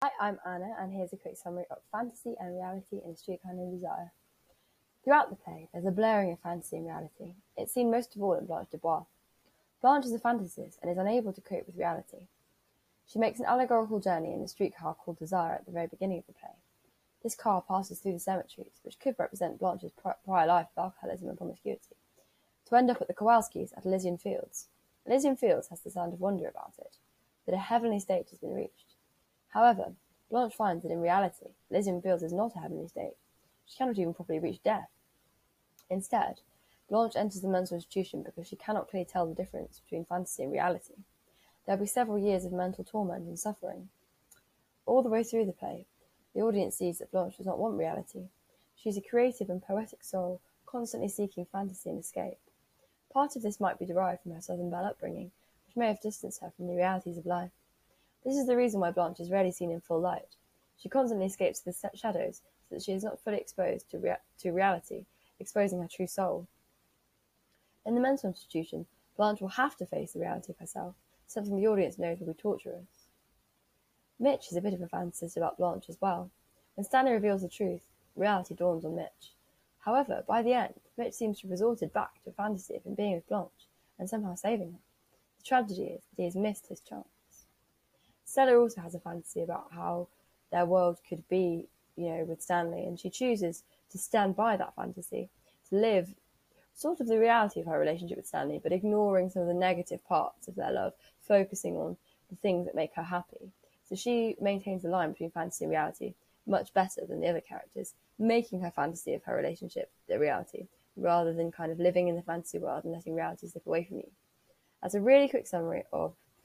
Hi, I'm Anna, and here's a quick summary of fantasy and reality in Streetcar Named Desire. Throughout the play, there's a blurring of fantasy and reality. It's seen most of all in Blanche Dubois. Blanche is a fantasist and is unable to cope with reality. She makes an allegorical journey in a streetcar called Desire at the very beginning of the play. This car passes through the cemeteries, which could represent Blanche's prior life of alcoholism and promiscuity, to end up at the Kowalskis at Elysian Fields. Elysian Fields has the sound of wonder about it, that a heavenly state has been reached. However, Blanche finds that in reality, Elysian Fields is not a heavenly state. She cannot even properly reach death. Instead, Blanche enters the mental institution because she cannot clearly tell the difference between fantasy and reality. There will be several years of mental torment and suffering. All the way through the play, the audience sees that Blanche does not want reality. She is a creative and poetic soul, constantly seeking fantasy and escape. Part of this might be derived from her Southern Belle upbringing, which may have distanced her from the realities of life. This is the reason why Blanche is rarely seen in full light. She constantly escapes the shadows so that she is not fully exposed to, rea- to reality, exposing her true soul. In the mental institution, Blanche will have to face the reality of herself, something the audience knows will be torturous. Mitch is a bit of a fantasist about Blanche as well. When Stanley reveals the truth, reality dawns on Mitch. However, by the end, Mitch seems to have resorted back to a fantasy of him being with Blanche and somehow saving her. The tragedy is that he has missed his chance. Stella also has a fantasy about how their world could be, you know, with Stanley, and she chooses to stand by that fantasy, to live sort of the reality of her relationship with Stanley, but ignoring some of the negative parts of their love, focusing on the things that make her happy. So she maintains the line between fantasy and reality much better than the other characters, making her fantasy of her relationship the reality, rather than kind of living in the fantasy world and letting reality slip away from you. That's a really quick summary of